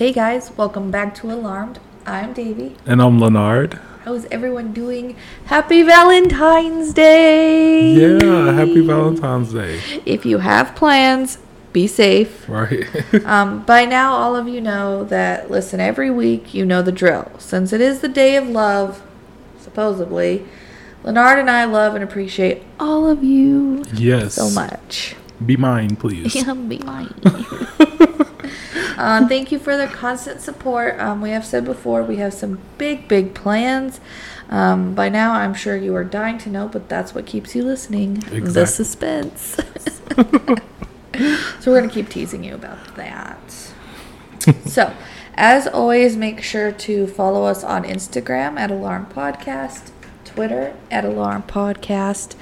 Hey guys, welcome back to Alarmed. I'm Davy. And I'm Leonard. How's everyone doing? Happy Valentine's Day! Yeah, happy Valentine's Day. If you have plans, be safe. Right. Um, by now, all of you know that, listen, every week you know the drill. Since it is the day of love, supposedly, Leonard and I love and appreciate all of you yes. so much. Be mine, please. Yeah, be mine. um, thank you for the constant support. Um, we have said before we have some big, big plans. Um, by now, I'm sure you are dying to know, but that's what keeps you listening the suspense. so, we're going to keep teasing you about that. so, as always, make sure to follow us on Instagram at Alarm Podcast, Twitter at Alarm Podcast,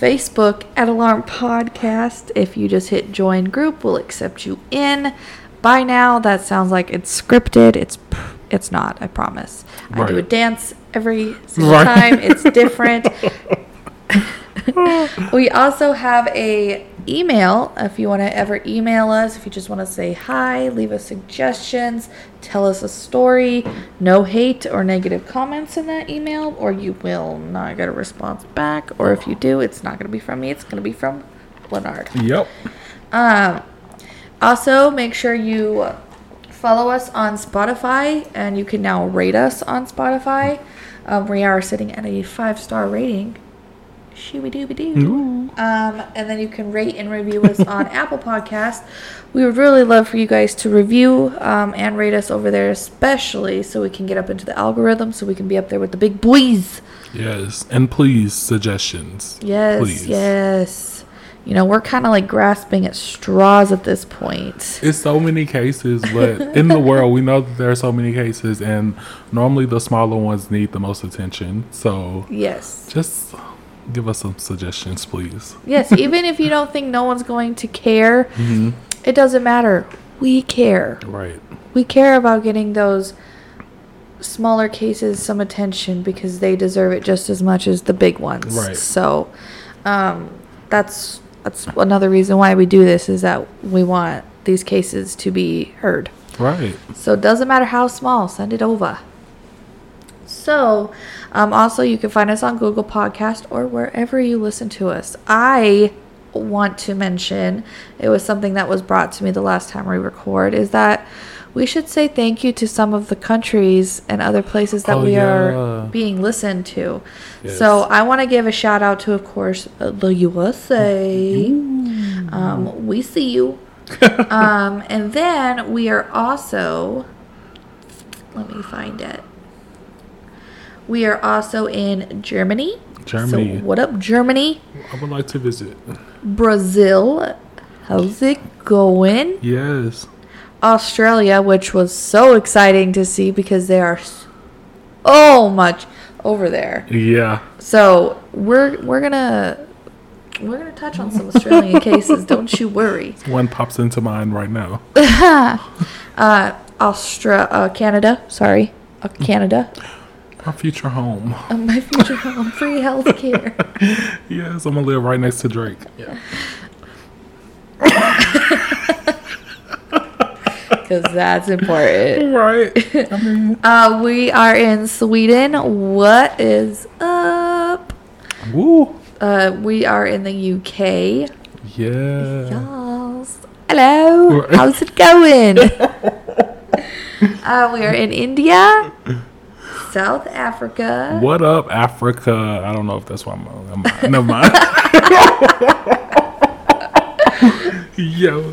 Facebook at Alarm Podcast. If you just hit join group, we'll accept you in. By now, that sounds like it's scripted. It's p- it's not. I promise. I do a dance every single Right. time. It's different. we also have a email if you want to ever email us if you just want to say hi leave us suggestions tell us a story no hate or negative comments in that email or you will not get a response back or if you do it's not going to be from me it's going to be from leonard Yep. um, also, make sure you follow us on Spotify, and you can now rate us on Spotify. Um, we are sitting at a five star rating. Shooby dooby doo. Um, and then you can rate and review us on Apple Podcast. We would really love for you guys to review um, and rate us over there, especially so we can get up into the algorithm, so we can be up there with the big boys. Yes. And please, suggestions. Yes, Please. yes. You know, we're kind of like grasping at straws at this point. It's so many cases, but in the world, we know that there are so many cases, and normally the smaller ones need the most attention. So Yes. just give us some suggestions, please. Yes, even if you don't think no one's going to care, Mm-hmm. it doesn't matter. We care. Right. We care about getting those smaller cases some attention because they deserve it just as much as the big ones. Right. So, um, that's that's another reason why we do this is that we want these cases to be heard. Right. So it doesn't matter how small, send it over. So, um, also you can find us on Google Podcast or wherever you listen to us. I want to mention it was something that was brought to me the last time we record is that we should say thank you to some of the countries and other places that Oh, we yeah. are being listened to. Yes. So I want to give a shout out to, of course, uh, the USA. Um, we see you. um, and then we are also, let me find it. We are also in Germany. Germany. So what up, Germany? I would like to visit. Brazil. How's it going? Yes. Australia, which was so exciting to see because they are so much over there. Yeah. So we're we're gonna we're gonna touch on some Australian cases. Don't you worry. One pops into mind right now. Uh, Austra, uh, Canada. Sorry, uh, Canada. My future home. Uh, my future home, free health care. Yes, I'm gonna live right next to Drake. Yeah. Because that's important. Right. I mean, Uh, we are in Sweden. What is up? woo. Uh, we are in the UK. Yeah. Yes. Hello. Right. How's it going? uh, we are in India, South Africa. What up, Africa? I don't know if that's why I'm. I'm never mind. Yo.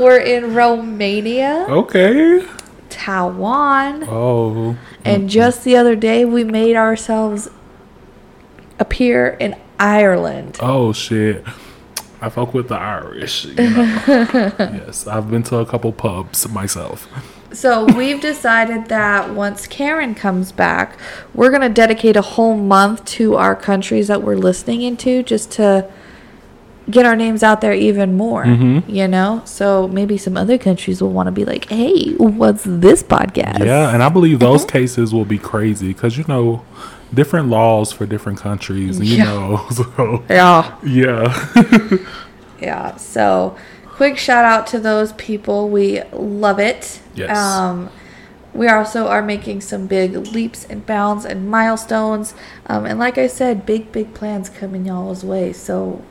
We're in Romania, Okay. Taiwan, Oh. and mm-hmm. just the other day we made ourselves appear in Ireland. Oh shit. I fuck with the Irish. You know? yes, I've been to a couple pubs myself. So we've decided that once Karen comes back, we're gonna dedicate a whole month to our countries that we're listening into, just to get our names out there even more. Mhm. You know, so maybe some other countries will want to be like, "Hey, what's this podcast?" Yeah, and I believe those cases will be crazy because you know, different laws for different countries. You Yeah. know, so yeah, yeah. yeah. So quick shout out to those people. We love it. Yes. Um, we also are making some big leaps and bounds and milestones. Um, and like I said, big, big plans coming y'all's way. So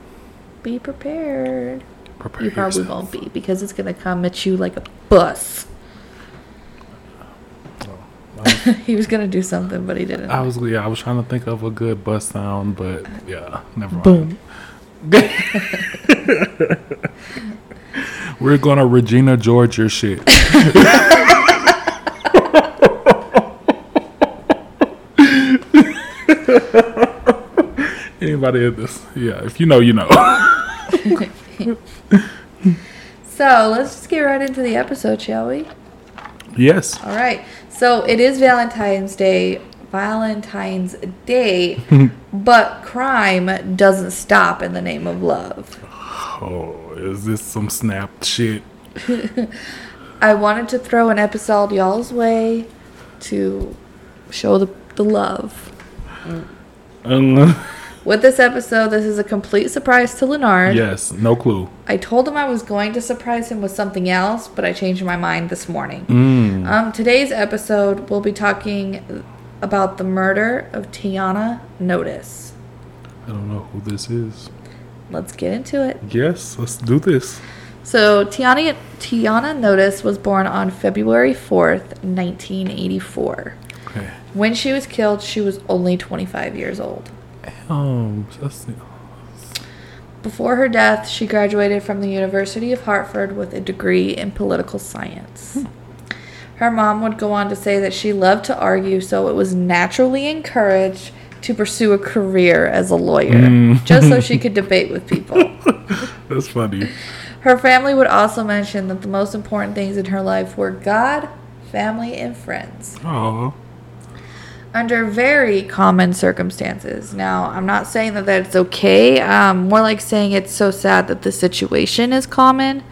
be prepared. Prepare You probably yourself. won't be because it's going to come at you like a bus. he was going to do something, but he didn't. I was yeah, I was trying to think of a good bus sound, but yeah, never mind. Boom. We're gonna Regina George your shit. Anybody in this? Yeah, if you know, you know. So let's just get right into the episode, shall we? yes. All right. So it is Valentine's Day. Valentine's Day, but crime doesn't stop in the name of love. Oh, is this some snapped shit? I wanted to throw an episode y'all's way to show the, the love. Um, With this episode, this is a complete surprise to Leonard. yes, no clue. I told him I was going to surprise him with something else, but I changed my mind this morning. Mm. Um, today's episode, we'll be talking about the murder of Tiana Notice. I don't know who this is. Let's get into it. Yes, let's do this. So, Tiana, Tiana Notice was born on February 4th, 1984. Okay. When she was killed, she was only 25 years old. Um, that's, Before her death, she graduated from the University of Hartford with a degree in political science. Her mom would go on to say that she loved to argue, so it was naturally encouraged to pursue a career as a lawyer, Mm. just so she could debate with people. that's funny. Her family would also mention that the most important things in her life were God, family, and friends. Oh, under very common circumstances. Now, I'm not saying that that's okay. Um, more like saying it's so sad that the situation is common.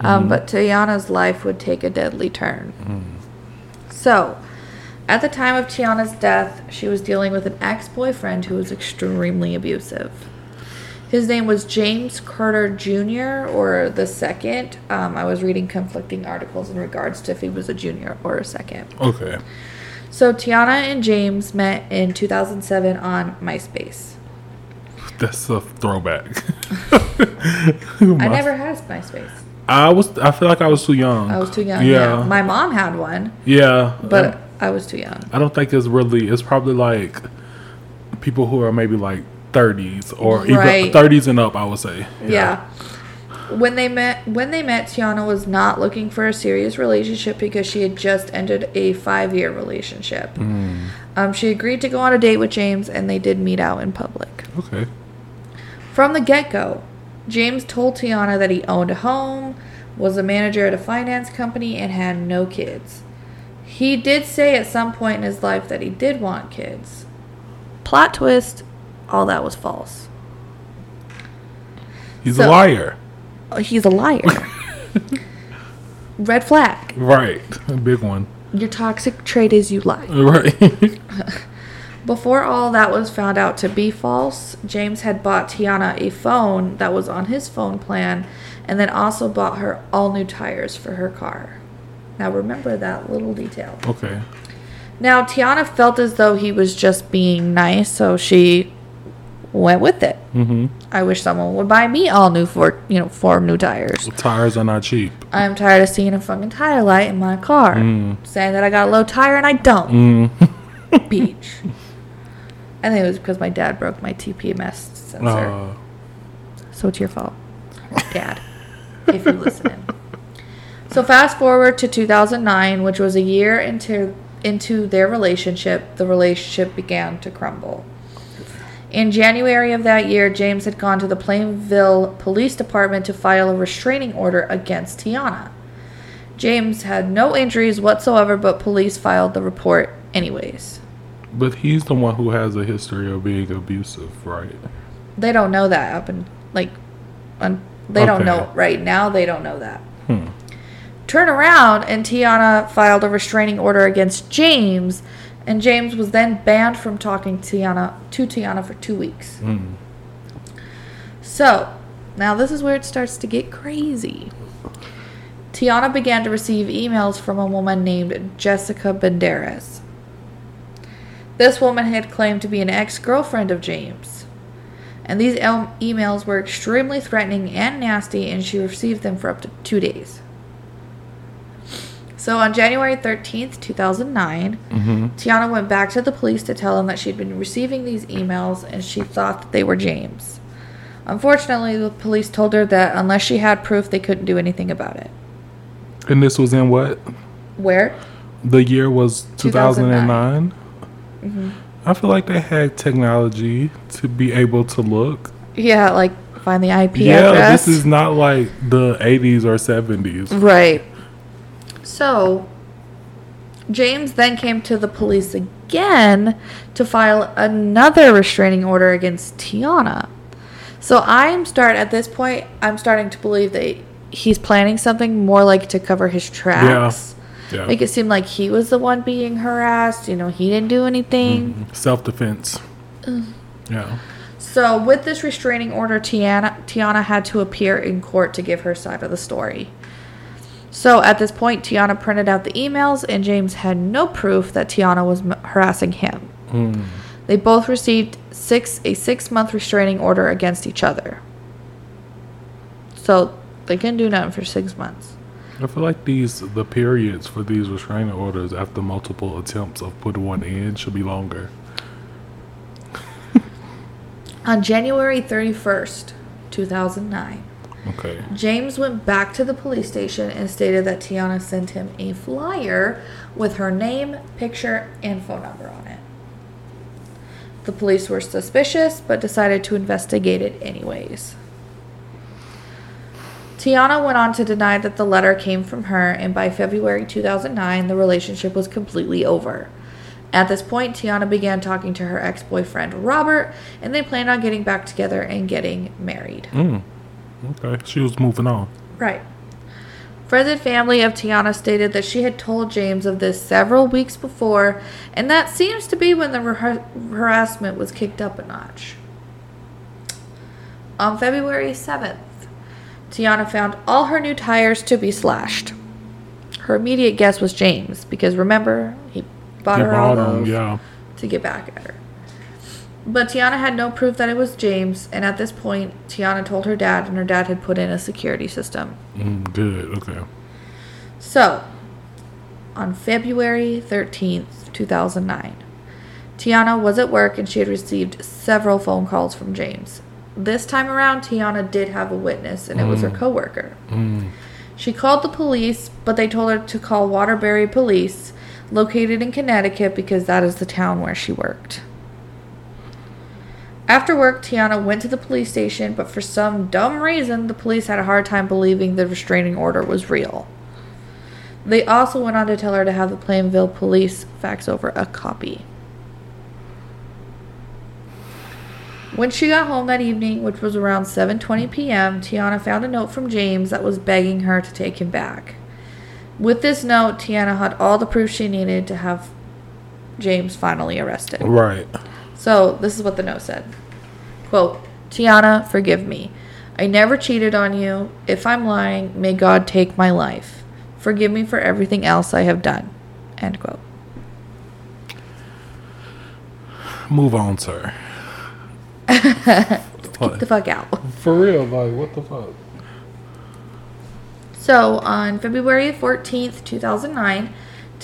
Um, But Tiana's life would take a deadly turn. So, at the time of Tiana's death, she was dealing with an ex boyfriend who was extremely abusive. His name was James Carter Jr. or the second. Um, I was reading conflicting articles in regards to if he was a junior or a second. okay. So Tiana and James met in 2007 on MySpace. That's a throwback. I never had MySpace. I was. I feel like I was too young. I was too young. Yeah. Yeah. My mom had one, yeah. but I was too young. I don't think it's really. It's probably like people who are maybe like 30s or Right. even 30s and up. I would say. Yeah. When they met, when they met, Tiana was not looking for a serious relationship because she had just ended a five-year relationship. Mm. Um, she agreed to go on a date with James, and they did meet out in public. Okay. From the get go, James told Tiana that he owned a home, was a manager at a finance company, and had no kids. He did say at some point in his life that he did want kids. Plot twist all that was false. He's a liar. He's a liar. Red flag. Right. A big one. Your toxic trait is you lie. Right. Before all that was found out to be false, James had bought Tiana a phone that was on his phone plan and then also bought her all new tires for her car. Now remember that little detail. okay. Now Tiana felt as though he was just being nice, so she went with it. Mm-hmm. I wish someone would buy me all new for you know four new tires. Tires are not cheap. I'm tired of seeing a fucking tire light in my car, saying that I got a low tire and I don't. Mm. Beach. I think it was because my dad broke my TPMS sensor. Uh, So it's your fault, Dad, if you're listening. So fast forward to 2009, which was a year into into their relationship. The relationship began to crumble. In January of that year, James had gone to the Plainville Police Department to file a restraining order against Tiana. James had no injuries whatsoever, but police filed the report anyways. but he's the one who has a history of being abusive, right? They don't know that up and like, un- they don't know right now. They don't know that. Hmm. Turn around, and Tiana filed a restraining order against James, and James was then banned from talking to Tiana to Tiana for two weeks. Mm. So, now this is where it starts to get crazy. Tiana began to receive emails from a woman named Jessica Banderas. This woman had claimed to be an ex girlfriend of James. And these emails were extremely threatening and nasty, and she received them for up to two days. So on January 13th, 2009, mm-hmm. Tiana went back to the police to tell them that she'd been receiving these emails and she thought that they were James. Unfortunately, the police told her that unless she had proof, they couldn't do anything about it. And this was in what? Where? The year was 2009. 2009. Mm-hmm. I feel like they had technology to be able to look. Yeah, like find the IP yeah, address. this is not like the 80s or 70s. Right. So, James then came to the police again to file another restraining order against Tiana. So I'm start at this point. I'm starting to believe that he's planning something more like to cover his tracks. Yeah. Make it seem like he was the one being harassed. You know, he didn't do anything. Mm-hmm. Self defense. Yeah. So, with this restraining order, Tiana, Tiana had to appear in court to give her side of the story. So, at this point, Tiana printed out the emails, and James had no proof that Tiana was m- harassing him. Mm. They both received six a six month restraining order against each other. So, they couldn't do nothing for six months. I feel like these the periods for these restraining orders after multiple attempts of putting one in should be longer. On January 31st, 2009, Okay. James went back to the police station and stated that Tiana sent him a flyer with her name, picture, and phone number on it. The police were suspicious but decided to investigate it anyways. Tiana went on to deny that the letter came from her, and by February 2009, the relationship was completely over. At this point, Tiana began talking to her ex boyfriend, Robert, and they planned on getting back together and getting married. Mm. Okay. She was moving on. Right. Friends and family of Tiana stated that she had told James of this several weeks before, and that seems to be when the har- harassment was kicked up a notch. On February 7th, Tiana found all her new tires to be slashed. Her immediate guess was James, because remember, he bought her all those yeah. to get back at her. But Tiana had no proof that it was James, and at this point, Tiana told her dad, and her dad had put in a security system. Mm, good. Okay. So, on February 13th, 2009, Tiana was at work and she had received several phone calls from James. This time around, Tiana did have a witness, and it was her coworker. Mm. She called the police, but they told her to call Waterbury Police, located in Connecticut, because that is the town where she worked. After work, Tiana went to the police station, but for some dumb reason, the police had a hard time believing the restraining order was real. They also went on to tell her to have the Plainville police fax over a copy. When she got home that evening, which was around 7:20 p.m., Tiana found a note from James that was begging her to take him back. With this note, Tiana had all the proof she needed to have James finally arrested. Right. So, this is what the note said. Quote, Tiana, forgive me. I never cheated on you. If I'm lying, may God take my life. Forgive me for everything else I have done. End quote. Move on, sir. Get the fuck out. For real, like what the fuck? So, on February 14th, 2009,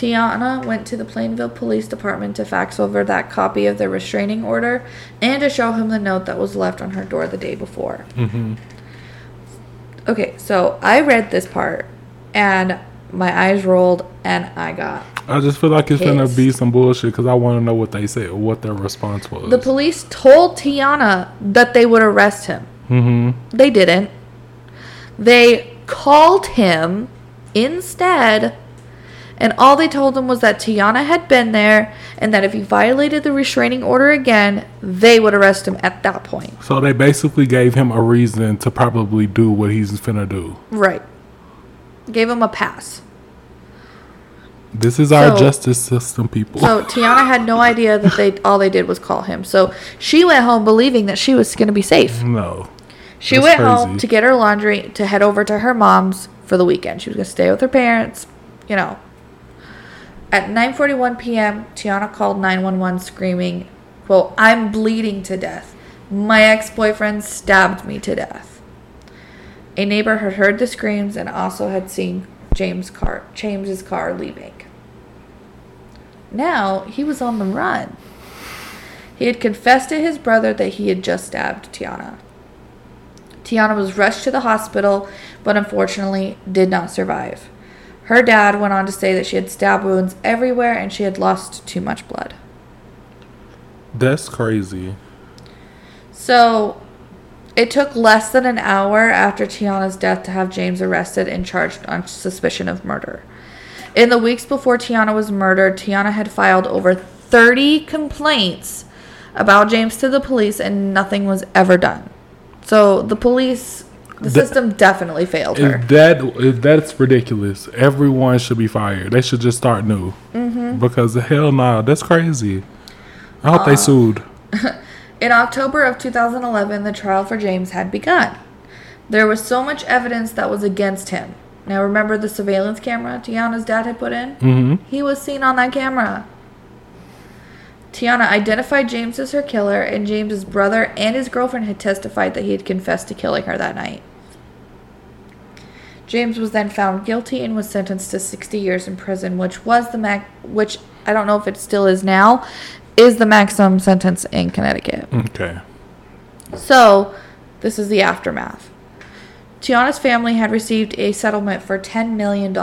Tiana went to the Plainville Police Department to fax over that copy of the restraining order and to show him the note that was left on her door the day before. Mm-hmm. Okay, so I read this part and my eyes rolled and I got. I just feel like it's gonna be some bullshit because I want to know what they said, what their response was. The police told Tiana that they would arrest him. mm-hmm. They didn't. They called him instead, and all they told him was that Tiana had been there and that if he violated the restraining order again, they would arrest him at that point. So they basically gave him a reason to probably do what he's finna do. Right. Gave him a pass. This is our So- justice system, people. So Tiana had no idea that they all they did was call him. So she went home believing that she was going to be safe. no. She went crazy. home to get her laundry to head over to her mom's for the weekend. She was going to stay with her parents, you know. At 9:41 p.m., Tiana called 911 screaming, "Quote, I'm bleeding to death. My ex-boyfriend stabbed me to death." A neighbor had heard the screams and also had seen James car James's car leaving. Now he was on the run. He had confessed to his brother that he had just stabbed Tiana. Tiana was rushed to the hospital, but unfortunately did not survive. Her dad went on to say that she had stab wounds everywhere and she had lost too much blood. That's crazy. So, it took less than an hour after Tiana's death to have James arrested and charged on suspicion of murder. In the weeks before Tiana was murdered, Tiana had filed over 30 complaints about James to the police and nothing was ever done. So the police, the The- system definitely failed her. That that's ridiculous, everyone should be fired. They should just start new. Mm-hmm. Because hell no, that's crazy. I hope Uh, they sued. In October of 2011, the trial for James had begun. There was so much evidence that was against him. Now, remember the surveillance camera Tiana's dad had put in? hmm He was seen on that camera. Tiana identified James as her killer, and James's brother and his girlfriend had testified that he had confessed to killing her that night. James was then found guilty and was sentenced to 60 years in prison, which was the max, which I don't know if it still is now, is the maximum sentence in Connecticut. Okay. So, this is the aftermath. Tiana's family had received a settlement for $10 million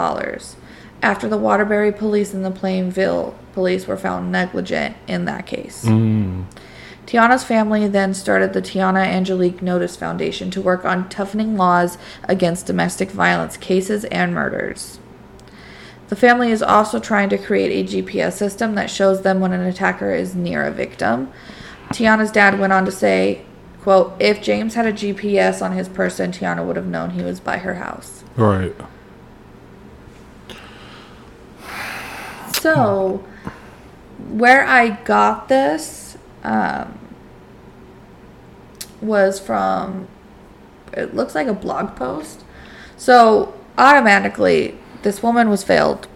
after the Waterbury police and the Plainville police were found negligent in that case. Mm. Tiana's family then started the Tiana Angelique Notice Foundation to work on toughening laws against domestic violence cases and murders. The family is also trying to create a GPS system that shows them when an attacker is near a victim. Tiana's dad went on to say, quote, if James had a GPS on his person, Tiana would have known he was by her house. Right. So, where I got this um, was from, it looks like a blog post. So, automatically, this woman was failed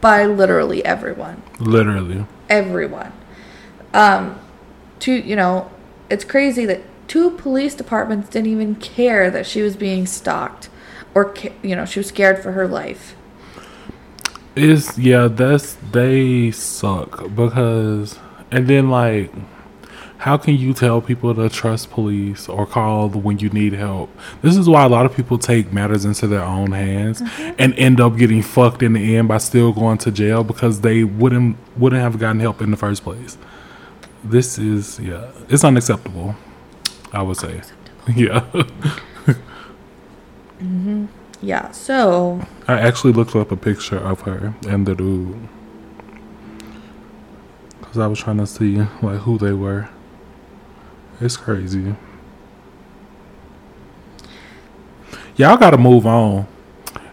by literally everyone. Literally. Everyone. Um, two, you know, it's crazy that two police departments didn't even care that she was being stalked or, you know, she was scared for her life. It's yeah, that's they suck because and then like how can you tell people to trust police or call when you need help? This is why a lot of people take matters into their own hands and end up getting fucked in the end by still going to jail because they wouldn't wouldn't have gotten help in the first place. This is yeah, it's unacceptable. I would say. Yeah. Mhm. Yeah, so I actually looked up a picture of her and the dude. Because I was trying to see like who they were. It's crazy. Y'all gotta move on.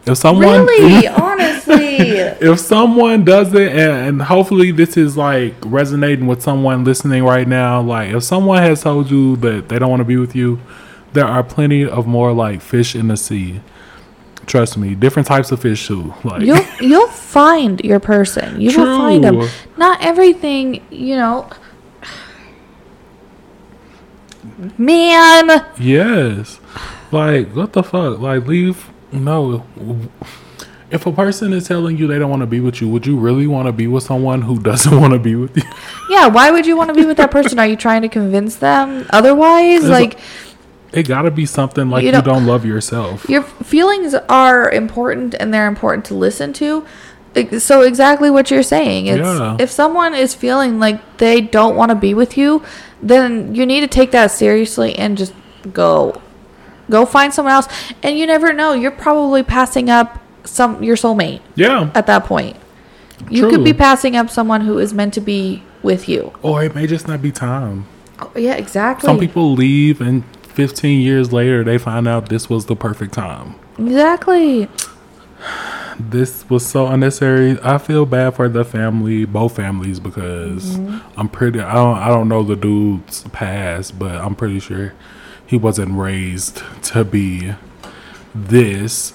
If someone really, honestly, if someone does it and, and hopefully this is like resonating with someone listening right now, like if someone has told you that they don't want to be with you, there are plenty of more like fish in the sea. Trust me, different types of fish too. Like you'll you'll find your person. You will find them. Not everything, you know. Man, Yes. Like, what the fuck? Like, leave. No. If a person is telling you they don't want to be with you, would you really want to be with someone who doesn't want to be with you? yeah. Why would you want to be with that person? Are you trying to convince them otherwise? A- Like It gotta be something like You you, don't- don't love yourself. your feelings are important and they're important to listen to. So exactly what you're saying. It's Yeah. if someone is feeling like they don't want to be with you, then you need to take that seriously and just go. Go find someone else. And you never know, you're probably passing up some your soulmate Yeah. at that point. You could be passing up someone who is meant to be with you. Or it may just not be time. Oh, yeah, exactly. Some people leave and 15 years later they find out this was the perfect time. Exactly. This was so unnecessary. I feel bad for the family, both families, because Mm-hmm. I'm pretty. I don't. I don't know the dude's past, but I'm pretty sure he wasn't raised to be this.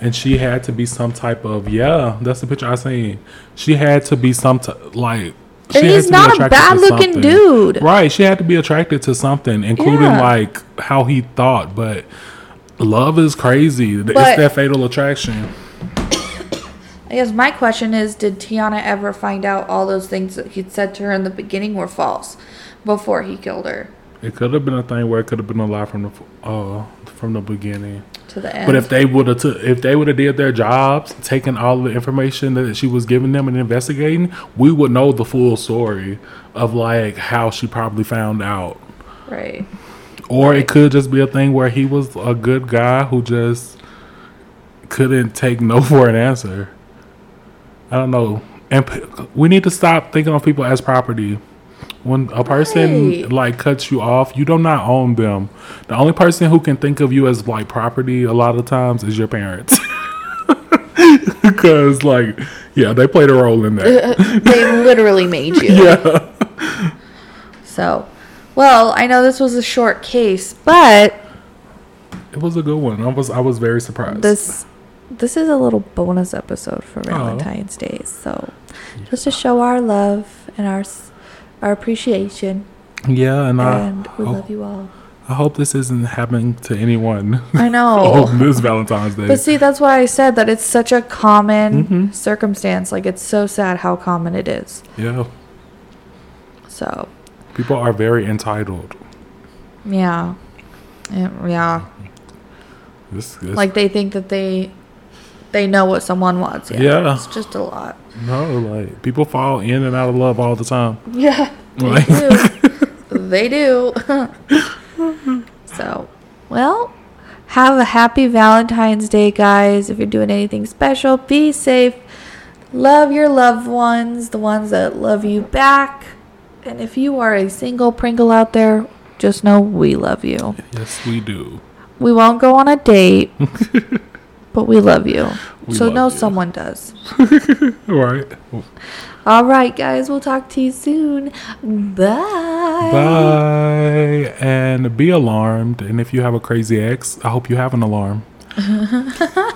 And she had to be some type of yeah. That's the picture I seen. She had to be some t- like. she And he's not a bad looking dude. Right. She had to be attracted to something, including Yeah. like how he thought. But love is crazy. But- it's that fatal attraction. I guess my question is Did Tiana ever find out all those things that he'd said to her in the beginning were false before he killed her It could have been a thing where it could have been a lie from the uh from the beginning. to the end? But if they would have took, if they would have did their jobs, taken all the information that she was giving them and investigating, we would know the full story of like how she probably found out. right. Or it could just be a thing where he was a good guy who just couldn't take no for an answer. I don't know. And p- we need to stop thinking of people as property. When a person Right. like cuts you off, you do not own them. The only person who can think of you as like property a lot of times is your parents. Because like, yeah, they played a role in that. Uh, uh, they literally made you. yeah. So, well, I know this was a short case, but It was a good one. I was I was very surprised. this this is a little bonus episode for Valentine's Day. So, just to show our love and our our appreciation, yeah, and I we oh. love you all. I hope this isn't happening to anyone I know. on this Valentine's Day. But see, that's why I said that it's such a common Mhm. circumstance. Like, it's so sad how common it is. yeah, So, people are very entitled. yeah. Yeah. yeah. This, this Like, they think that they they know what someone wants. Yeah. Yeah. It's just a lot. no, like people fall in and out of love all the time. Yeah. They Like- do. they do. so, well, have a happy Valentine's Day, guys. If you're doing anything special, be safe. Love your loved ones, the ones that love you back. And if you are a single Pringle out there, just know we love you. Yes, we do. We won't go on a date, but we love you. We so love know you. someone does. All right. All right, guys, we'll talk to you soon. Bye. Bye. And be alarmed. And if you have a crazy ex, I hope you have an alarm.